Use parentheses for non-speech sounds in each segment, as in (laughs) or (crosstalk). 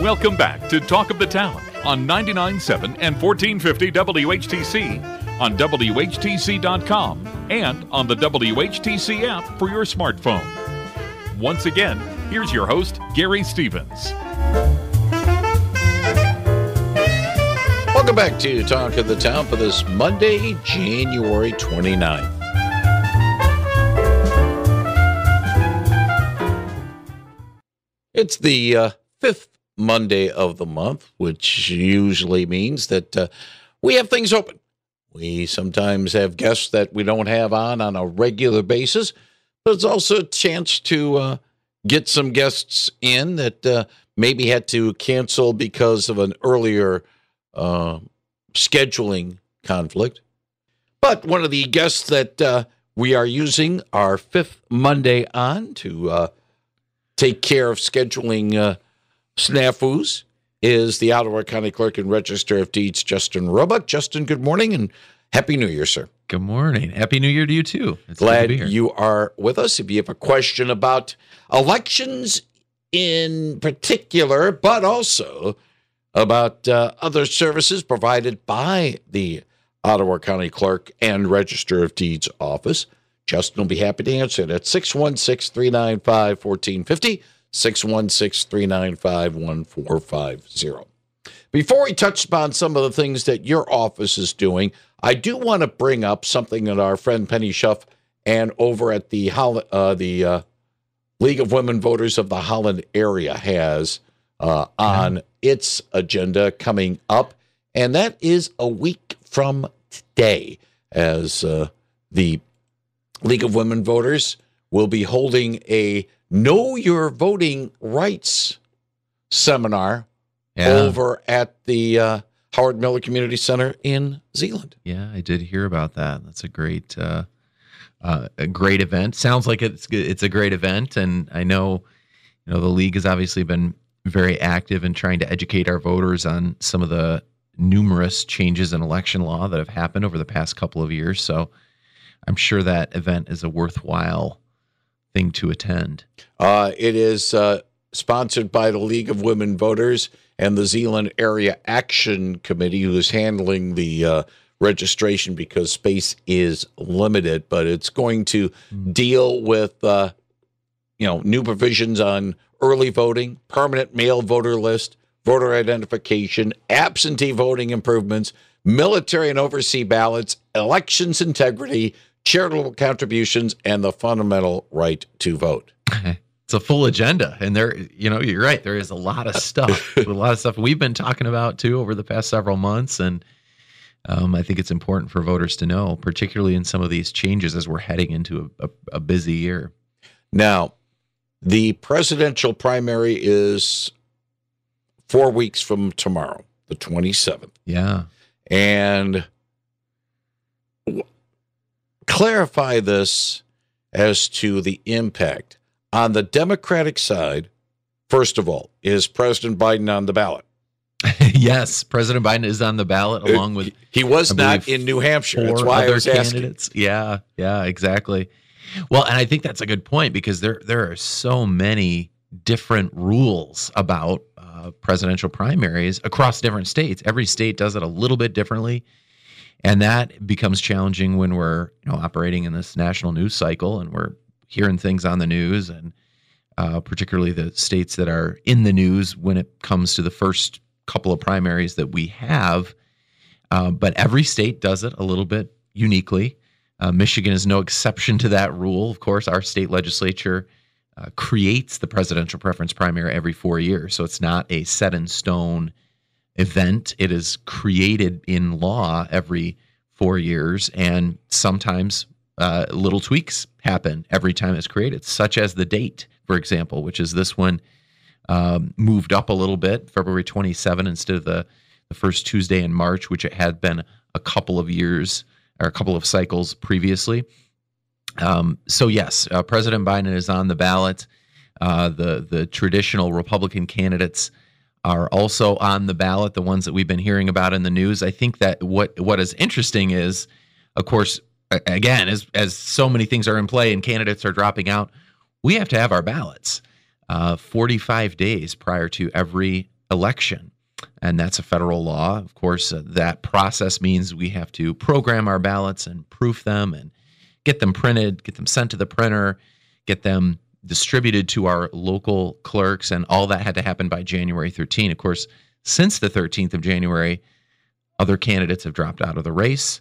Welcome back to Talk of the Town on 99.7 and 1450 WHTC, on WHTC.com, and on the WHTC app for your smartphone. Once again, here's your host, Gary Stevens. Welcome back to Talk of the Town for this Monday, January 29th. It's the uh, fifth Monday of the month, which usually means that uh, we have things open. We sometimes have guests that we don't have on on a regular basis, but it's also a chance to uh, get some guests in that uh, maybe had to cancel because of an earlier uh, scheduling conflict. But one of the guests that uh, we are using our fifth Monday on to uh, take care of scheduling snafus is the Ottawa County Clerk and Register of Deeds, Justin Roebuck. Justin, good morning and Happy New Year, sir. Good morning. Happy New Year to you too. It's Glad you are with us. If you have a question about elections in particular, but also about uh, other services provided by the Ottawa County Clerk and Register of Deeds office, Justin will be happy to answer it at 616 395 1450, 616 395 1450. Before we touch upon some of the things that your office is doing, I do want to bring up something that our friend Penny Schuff and over at the uh, the uh, League of Women Voters of the Holland area has uh, on its agenda coming up, and that is a week from today, as uh, the League of Women Voters will be holding a Know Your Voting Rights seminar yeah. over at the uh, Howard Miller Community Center in Zeeland. Yeah, I did hear about that. That's a great, uh, uh, a great event. Sounds like it's it's a great event, and I know, you know, the league has obviously been very active in trying to educate our voters on some of the numerous changes in election law that have happened over the past couple of years. So I'm sure that event is a worthwhile thing to attend. Uh, it is uh, sponsored by the League of Women Voters and the Zeeland Area Action Committee, who is handling the uh, registration because space is limited. But it's going to mm. deal with, uh, you know, new provisions on early voting, permanent mail voter list, voter identification, absentee voting improvements, military and overseas ballots, elections integrity, charitable contributions, and the fundamental right to vote. (laughs) It's a full agenda, and there, you know, you're right. There is a lot of stuff, (laughs) a lot of stuff we've been talking about too over the past several months, and um, I think it's important for voters to know, particularly in some of these changes as we're heading into a, a, a busy year. Now, the presidential primary is four weeks from tomorrow, the 27th. Yeah. And clarify this as to the impact. On the Democratic side, first of all, is President Biden on the ballot? (laughs) yes, President Biden is on the ballot uh, along with. He was not in New Hampshire. That's why I was candidates. asking. Yeah, yeah, exactly. Well, and I think that's a good point because there there are so many different rules about uh, presidential primaries across different states. Every state does it a little bit differently, and that becomes challenging when we're you know operating in this national news cycle and we're hearing things on the news and uh, particularly the states that are in the news when it comes to the first couple of primaries that we have. Uh, but every state does it a little bit uniquely. Uh, Michigan is no exception to that rule. Of course, our state legislature uh, creates the presidential preference primary every four years. So it's not a set in stone event. It is created in law every four years. And sometimes uh, little tweaks happen every time it's created, such as the date, for example, which is this one um, moved up a little bit, February 27 instead of the, the first Tuesday in March, which it had been a couple of years or a couple of cycles previously. Um, so yes, uh, President Biden is on the ballot. Uh, the the traditional Republican candidates are also on the ballot. The ones that we've been hearing about in the news. I think that what what is interesting is, of course, again, as as so many things are in play and candidates are dropping out, we have to have our ballots uh, 45 days prior to every election. And that's a federal law. Of course, uh, that process means we have to program our ballots and proof them and get them printed, get them sent to the printer, get them distributed to our local clerks, and all that had to happen by January 13. Of course, since the 13th of January, other candidates have dropped out of the race,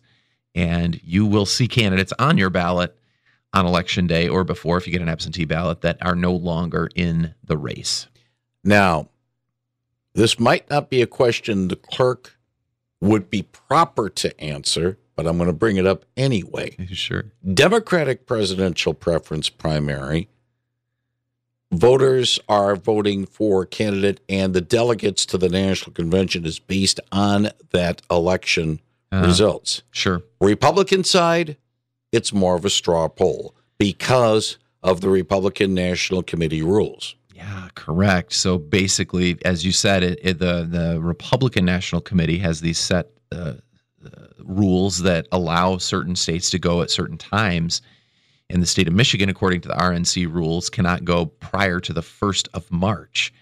and you will see candidates on your ballot on election day or before, if you get an absentee ballot, that are no longer in the race. Now, this might not be a question the clerk would be proper to answer, but I'm going to bring it up anyway. Sure. Democratic presidential preference primary, voters are voting for a candidate, and the delegates to the National Convention is based on that election Uh, results. Sure. Republican side, it's more of a straw poll because of the Republican National Committee rules. Yeah, correct. So basically, as you said, it, it, the the Republican National Committee has these set uh, uh, rules that allow certain states to go at certain times. And the state of Michigan, according to the RNC rules, cannot go prior to the first of March.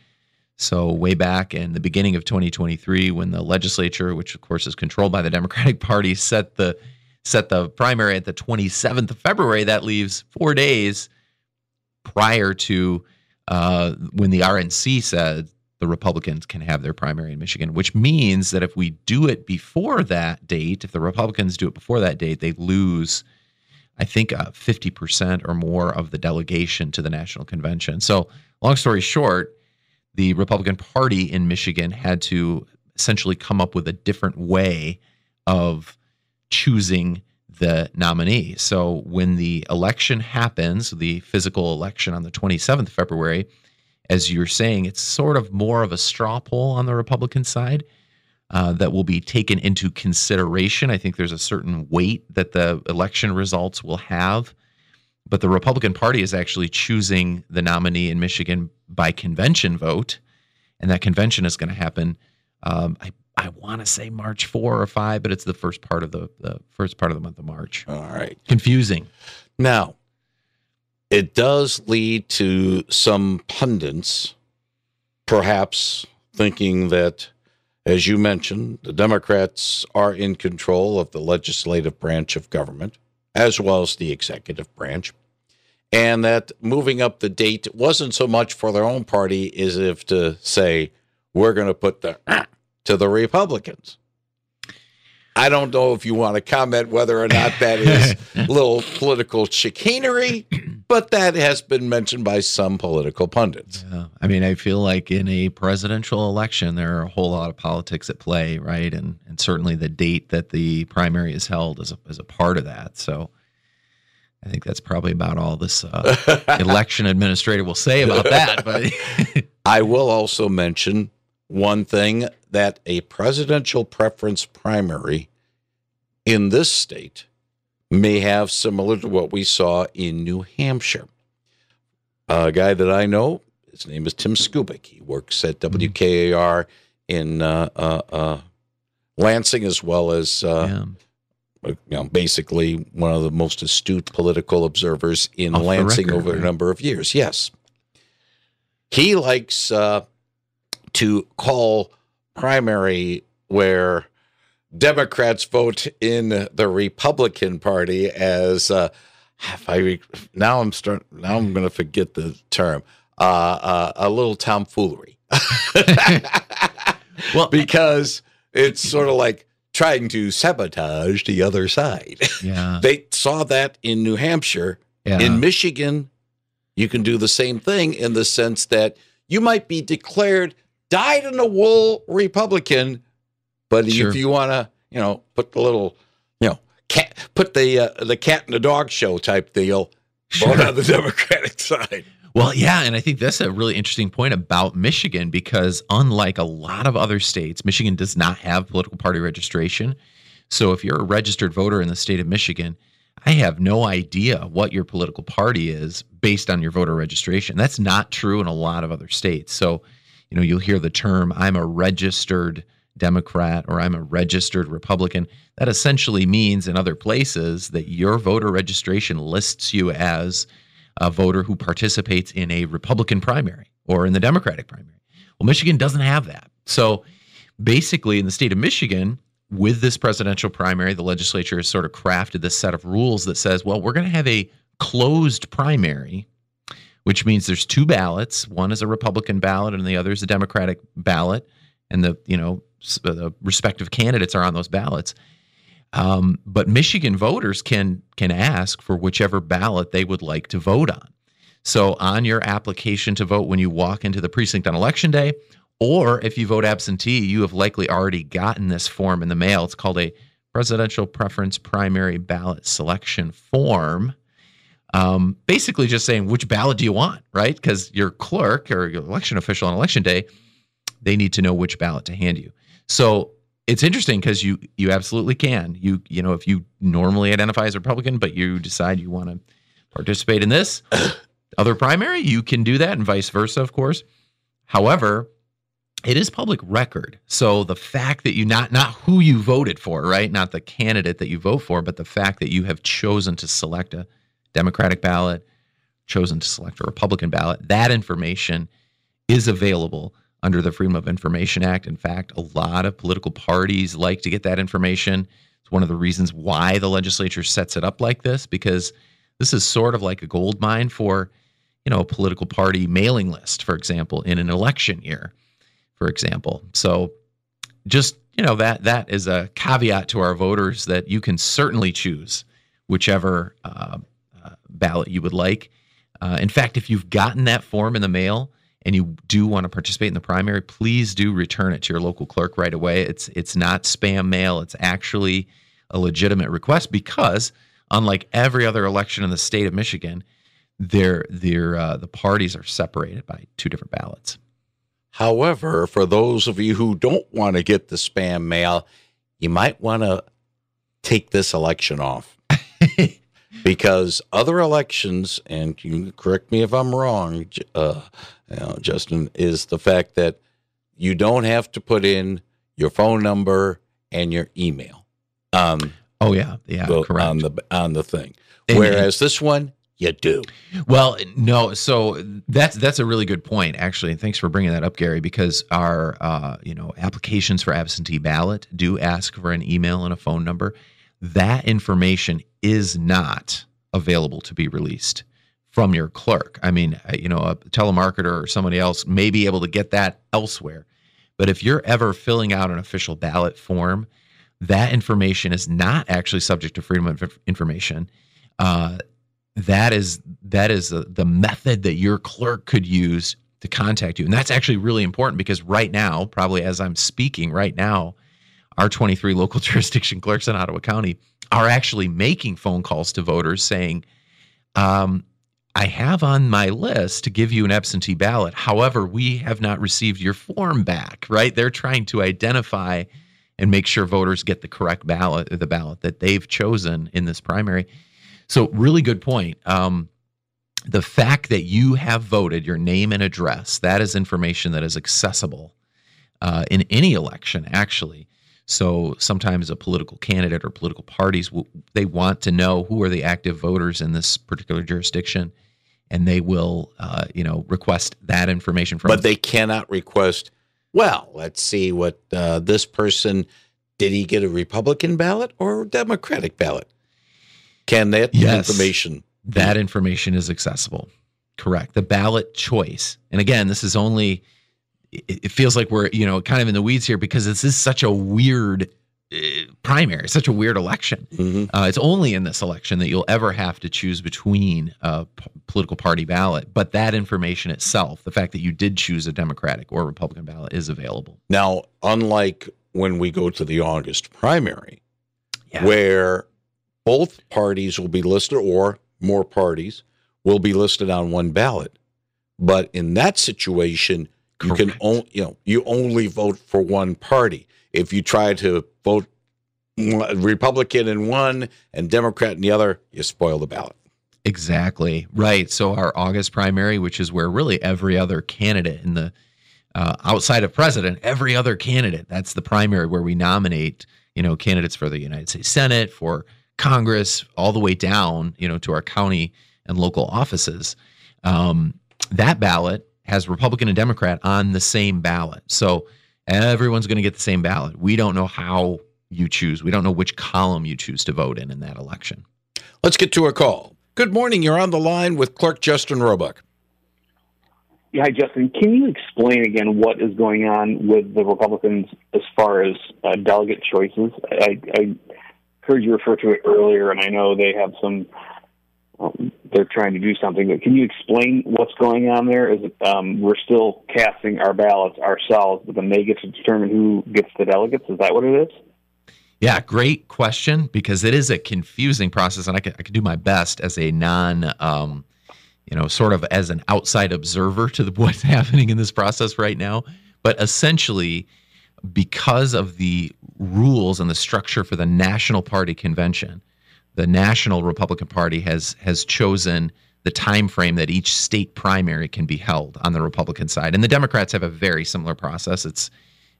So way back in the beginning of 2023, when the legislature, which of course is controlled by the (laughs) Democratic Party, set the set the primary at the 27th of February, that leaves four days prior to uh, when the RNC said the Republicans can have their primary in Michigan, which means that if we do it before that date, if the Republicans do it before that date, they lose, I think, uh, 50% or more of the delegation to the National Convention. So, long story short, the Republican Party in Michigan had to essentially come up with a different way of choosing the nominee. So when the election happens, the physical election on the 27th of February, as you're saying, it's sort of more of a straw poll on the Republican side uh, that will be taken into consideration. I think there's a certain weight that the election results will have. But the Republican Party is actually choosing the nominee in Michigan by convention vote. And that convention is going to happen, um, I I want to say March four or five, but it's the first part of the the first part of the month of March. All right. Confusing. Now, it does lead to some pundits perhaps thinking that, as you mentioned, the Democrats are in control of the legislative branch of government as well as the executive branch. And that moving up the date wasn't so much for their own party as if to say, we're going to put the (clears throat) to the Republicans. I don't know if you want to comment whether or not that is a (laughs) little political chicanery, but that has been mentioned by some political pundits. Yeah. I mean, I feel like in a presidential election, there are a whole lot of politics at play, right? And and certainly the date that the primary is held is a, is a part of that. So I think that's probably about all this uh, (laughs) election administrator will say about that. But (laughs) I will also mention one thing that a presidential preference primary in this state may have similar to what we saw in New Hampshire. A guy that I know, his name is Tim Skubick. He works at WKAR in uh, uh, uh, Lansing as well as uh, yeah. you know, basically one of the most astute political observers in Off Lansing record, over a number of years. Yes. He likes uh, to call primary where Democrats vote in the Republican Party as uh, if I now I'm start now I'm going to forget the term uh, uh, a little tomfoolery (laughs) well, because it's sort of like trying to sabotage the other side. yeah, (laughs) they saw that in New Hampshire. yeah. In Michigan, you can do the same thing in the sense that you might be declared dyed in the wool Republican, but Sure. if you want to, you know, put the little, you know, cat, put the uh, the cat and the dog show type deal, Sure. on the (laughs) Democratic side. Well, yeah, and I think that's a really interesting point about Michigan because unlike a lot of other states, Michigan does not have political party registration. So if you're a registered voter in the state of Michigan, I have no idea what your political party is based on your voter registration. That's not true in a lot of other states. So, you know, you'll hear the term I'm a registered Democrat or I'm a registered Republican. That essentially means in other places that your voter registration lists you as a voter who participates in a Republican primary or in the Democratic primary. Well, Michigan doesn't have that. So basically, in the state of Michigan, with this presidential primary, the legislature has sort of crafted this set of rules that says, well, we're going to have a closed primary, which means there's two ballots. One is a Republican ballot, and the other is a Democratic ballot, and the you know the respective candidates are on those ballots. Um, but Michigan voters can can ask for whichever ballot they would like to vote on. So on your application to vote when you walk into the precinct on election day, or if you vote absentee, you have likely already gotten this form in the mail. It's called a presidential preference primary ballot selection form. Um, basically, just saying which ballot do you want, right? Because your clerk or your election official on election day, they need to know which ballot to hand you. So it's interesting because you you absolutely can. You you know if you normally identify as a Republican, but you decide you want to participate in this (coughs) other primary, you can do that, and vice versa, of course. However, it is public record. So the fact that you not not who you voted for, right? Not the candidate that you vote for, but the fact that you have chosen to select a Democratic ballot, chosen to select a Republican ballot, that information is available under the Freedom of Information Act. In fact, a lot of political parties like to get that information. It's one of the reasons why the legislature sets it up like this, because this is sort of like a gold mine for, you know, a political party mailing list, for example, in an election year, for example. So just, you know, that that is a caveat to our voters that you can certainly choose whichever uh, ballot you would like. Uh, in fact, if you've gotten that form in the mail, and you do want to participate in the primary, please do return it to your local clerk right away. It's it's not spam mail. It's actually a legitimate request because unlike every other election in the state of Michigan, their their uh, the parties are separated by two different ballots. However, for those of you who don't want to get the spam mail, you might want to take this election off. (laughs) because other elections, and you correct me if I'm wrong, uh, you know, Justin, is the fact that you don't have to put in your phone number and your email. Um, oh yeah, yeah, correct on the on the thing. And, Whereas this one, you do. Well, no. So that's that's a really good point, actually. And thanks for bringing that up, Gary, because our uh, you know applications for absentee ballot do ask for an email and a phone number. That information is not available to be released from your clerk. I mean, uh, you know, a telemarketer or somebody else may be able to get that elsewhere. But if you're ever filling out an official ballot form, that information is not actually subject to freedom of information. Uh, that is that is the, the method that your clerk could use to contact you, and that's actually really important because right now, probably as I'm speaking right now, our 23 local (laughs) jurisdiction clerks in Ottawa County are actually making phone calls to voters saying, um, I have on my list to give you an absentee ballot. However, we have not received your form back, right? They're trying to identify and make sure voters get the correct ballot, the ballot that they've chosen in this primary. So, really good point. Um, the fact that you have voted your name and address, that is information that is accessible uh, in any election, actually. So sometimes a political candidate or political parties they want to know who are the active voters in this particular jurisdiction, and they will, uh, you know, request that information from. But they cannot request. Well, let's see what uh, this person did. He get a Republican ballot or a Democratic ballot? Can that yes, information? That information is accessible. Correct. The ballot choice, and again, this is only. It feels like we're you know kind of in the weeds here because this is such a weird primary, such a weird election. Mm-hmm. Uh, it's only in this election that you'll ever have to choose between a p- political party ballot. But that information itself, the fact that you did choose a Democratic or Republican ballot, is available. Now, unlike when we go to the August primary, yeah. where both parties will be listed, or more parties will be listed on one ballot. But in that situation, Correct. you can only you know you only vote for one party. If you try to vote Republican in one and Democrat in the other, you spoil the ballot. Exactly. Right. So our August primary, which is where really every other candidate in the uh, outside of president, every other candidate, that's the primary where we nominate, you know, candidates for the United States Senate, for Congress, all the way down, you know, to our county and local offices. Um, that ballot has Republican and Democrat on the same ballot. So everyone's going to get the same ballot. We don't know how you choose. We don't know which column you choose to vote in in that election. Let's get to a call. Good morning. You're on the line with Clerk Justin Roebuck. Yeah, hi, Justin. Can you explain again what is going on with the Republicans as far as uh, delegate choices? I, I heard you refer to it earlier, and I know they have some. They're trying to do something, but can you explain what's going on there? Is it um, we're still casting our ballots ourselves, but then they get to determine who gets the delegates? Is that what it is? Yeah, great question because it is a confusing process, and I can, I can do my best as a non, um, you know, sort of as an outside observer to the, (laughs) what's happening in this process right now. But essentially, because of the rules and the structure for the National Party convention, the National Republican Party has has chosen the time frame that each state primary can be held on the Republican side, and the Democrats have a very similar process. It's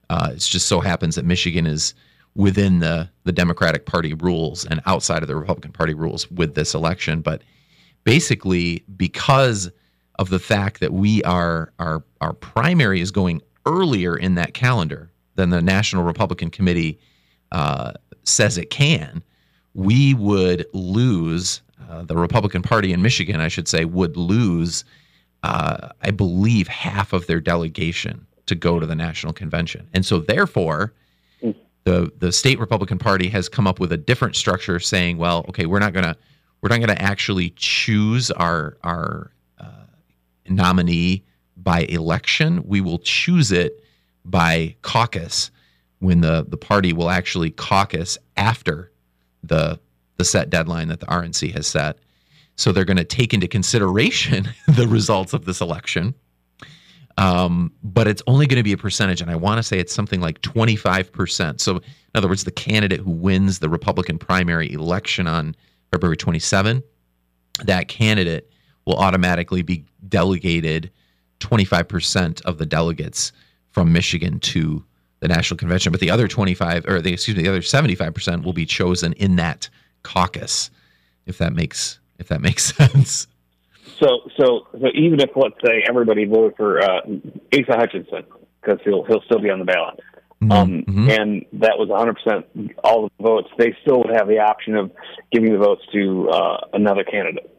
uh, it just so happens that Michigan is within the the Democratic Party rules and outside of the Republican Party rules with this election. But basically, because of the fact that we are our our primary is going earlier in that calendar than the National Republican Committee uh, says it can, we would lose. Uh, the Republican Party in Michigan, I should say, would lose, uh, I believe, half of their delegation to go to the national convention, and so therefore the the state Republican Party has come up with a different structure, saying, "Well, okay, we're not gonna we're not gonna actually choose our our uh, nominee by election. We will choose it by caucus when the the party will actually caucus after the the set deadline that the RNC has set. So they're going to take into consideration (laughs) the results of this election. Um, but it's only going to be a percentage, and I want to say it's something like 25%. So, in other words, the candidate who wins the Republican primary election on February 27, that candidate will automatically be delegated 25% of the delegates from Michigan to the national convention. But the other 25, or the excuse me, the other 75% will be chosen in that caucus, if that makes if that (laughs) makes sense. So, so, so even if let's say everybody voted for uh, Asa Hutchinson because he'll he'll still be on the ballot, Mm-hmm. um, Mhm. and that was 100 percent all the votes, they still would have the option of giving the votes to uh, another candidate.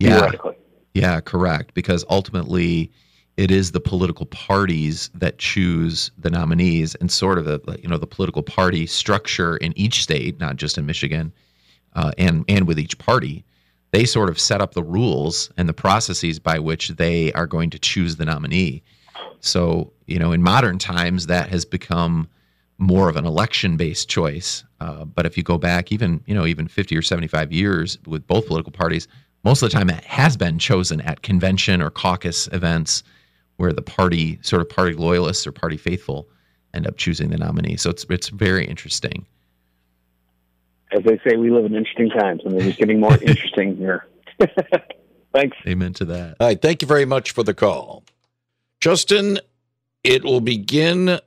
Yeah, Theoretically, Yeah, correct. Because ultimately, it is the political parties that choose the nominees, and sort of the you know the political party structure in each state, not just in Michigan, uh, and and with each party, they sort of set up the rules and the processes by which they are going to choose the nominee. So you know, in modern times, that has become more of an election-based choice. Uh, but if you go back, even you know, even 50 or 75 years with both political parties, most of the time it has been chosen at convention or caucus events where the party sort of party loyalists or party faithful end up choosing the nominee. So it's it's very interesting. as they say, we live in interesting times, and they're just getting more (laughs) interesting here. (laughs) Thanks. Amen to that. All right. Thank you very much for the call. Justin, it will begin,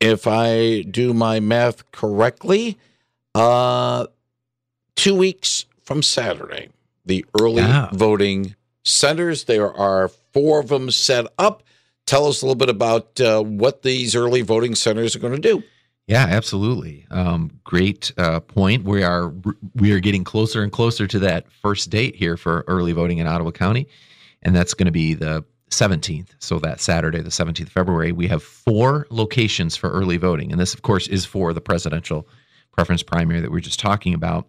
if I do my math correctly, uh, two weeks from Saturday. The early Yeah. voting centers. There are four of them set up. Tell us a little bit about uh, what these early voting centers are going to do. Yeah, absolutely. Um, great uh, point. We are we are getting closer and closer to that first date here for early voting in Ottawa County, and that's going to be the 17th. So that Saturday, the 17th of February, we have four locations for early voting, and this, of course, is for the presidential preference primary that we are just talking about.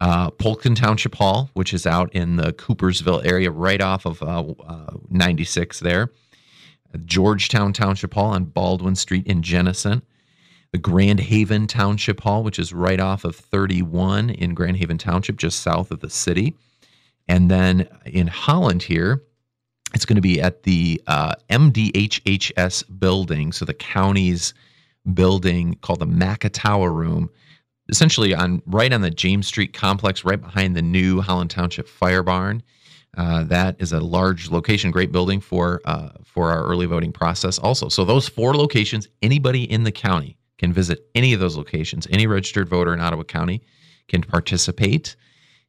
Uh, Polkton Township Hall, which is out in the Coopersville area, right off of uh, uh, 96 there. Georgetown Township Hall on Baldwin Street in Jenison the Grand Haven Township Hall, which is right off of 31 in Grand Haven Township, just south of the city. And then in Holland here, it's going to be at the uh, MDHHS building, so the county's building called the Macatawa Room, essentially on right on the James Street complex, right behind the new Holland Township Fire Barn. Uh, that is a large location, great building for uh, for our early voting process. Also, so those four locations, anybody in the county can visit any of those locations. Any registered voter in Ottawa County can participate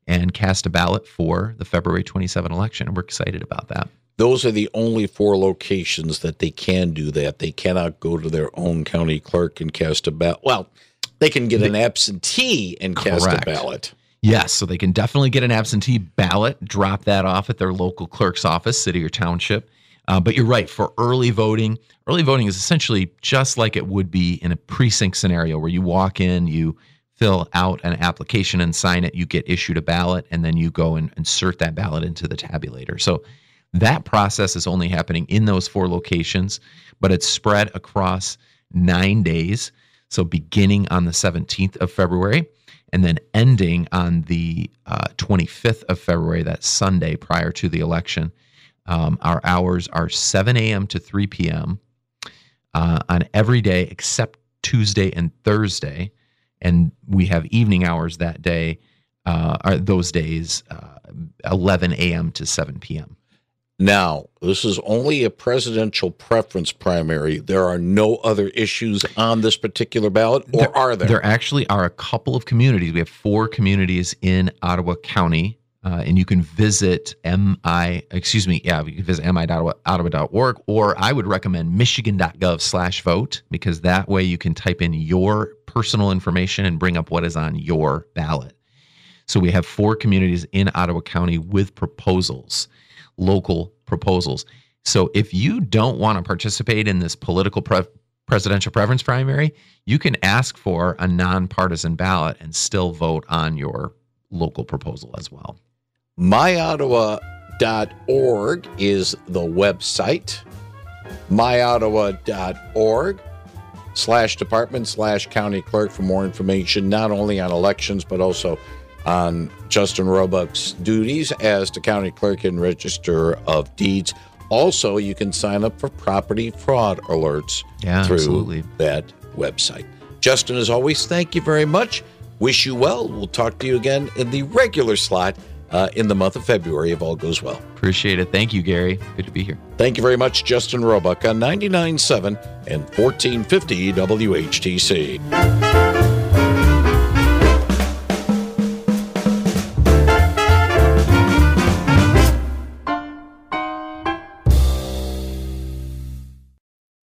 and cast a ballot for the February 27 election. And we're excited about that. those are the only four locations that they can do that. They cannot go to their own county clerk and cast a ballot. Well, they can get an absentee and cast Correct. a ballot. Yes, so they can definitely get an absentee ballot, drop that off at their local clerk's office, city or township. Uh, but you're right, for early voting, early voting is essentially just like it would be in a precinct scenario where you walk in, you fill out an application and sign it, you get issued a ballot, and then you go and insert that ballot into the tabulator. So that process is only happening in those four locations, but it's spread across nine days. So beginning on the 17th of February and then ending on the uh, 25th of February, that Sunday prior to the election. Um, our hours are 7 a.m. to 3 p.m. Uh, on every day except Tuesday and Thursday. And we have evening hours that day, uh, those days, uh, 11 a.m. to 7 p.m. Now, this is only a presidential preference primary. There are no other issues on this particular ballot, or are there? There actually are a couple of communities. We have four communities in Ottawa County, uh, and you can visit mi. Excuse me, yeah, you can visit miottawa.org, or I would recommend michigan.gov/vote because that way you can type in your personal information and bring up what is on your ballot. So we have four communities in Ottawa County with proposals, local proposals. So if you don't want to participate in this political pre- presidential preference primary, you can ask for a nonpartisan ballot and still vote on your local proposal as well. miottawa.org is the website. miottawa.org slash department slash county clerk for more information, not only on elections, but also on Justin Roebuck's duties as the county clerk and register of deeds. Also, you can sign up for property fraud alerts Yeah, through absolutely. that website. Justin, as always, thank you very much. Wish you well. We'll talk to you again in the regular slot uh, in the month of February if all goes well. Appreciate it. Thank you, Gary. Good to be here. Thank you very much, Justin Roebuck on 99.7 and 1450 WHTC.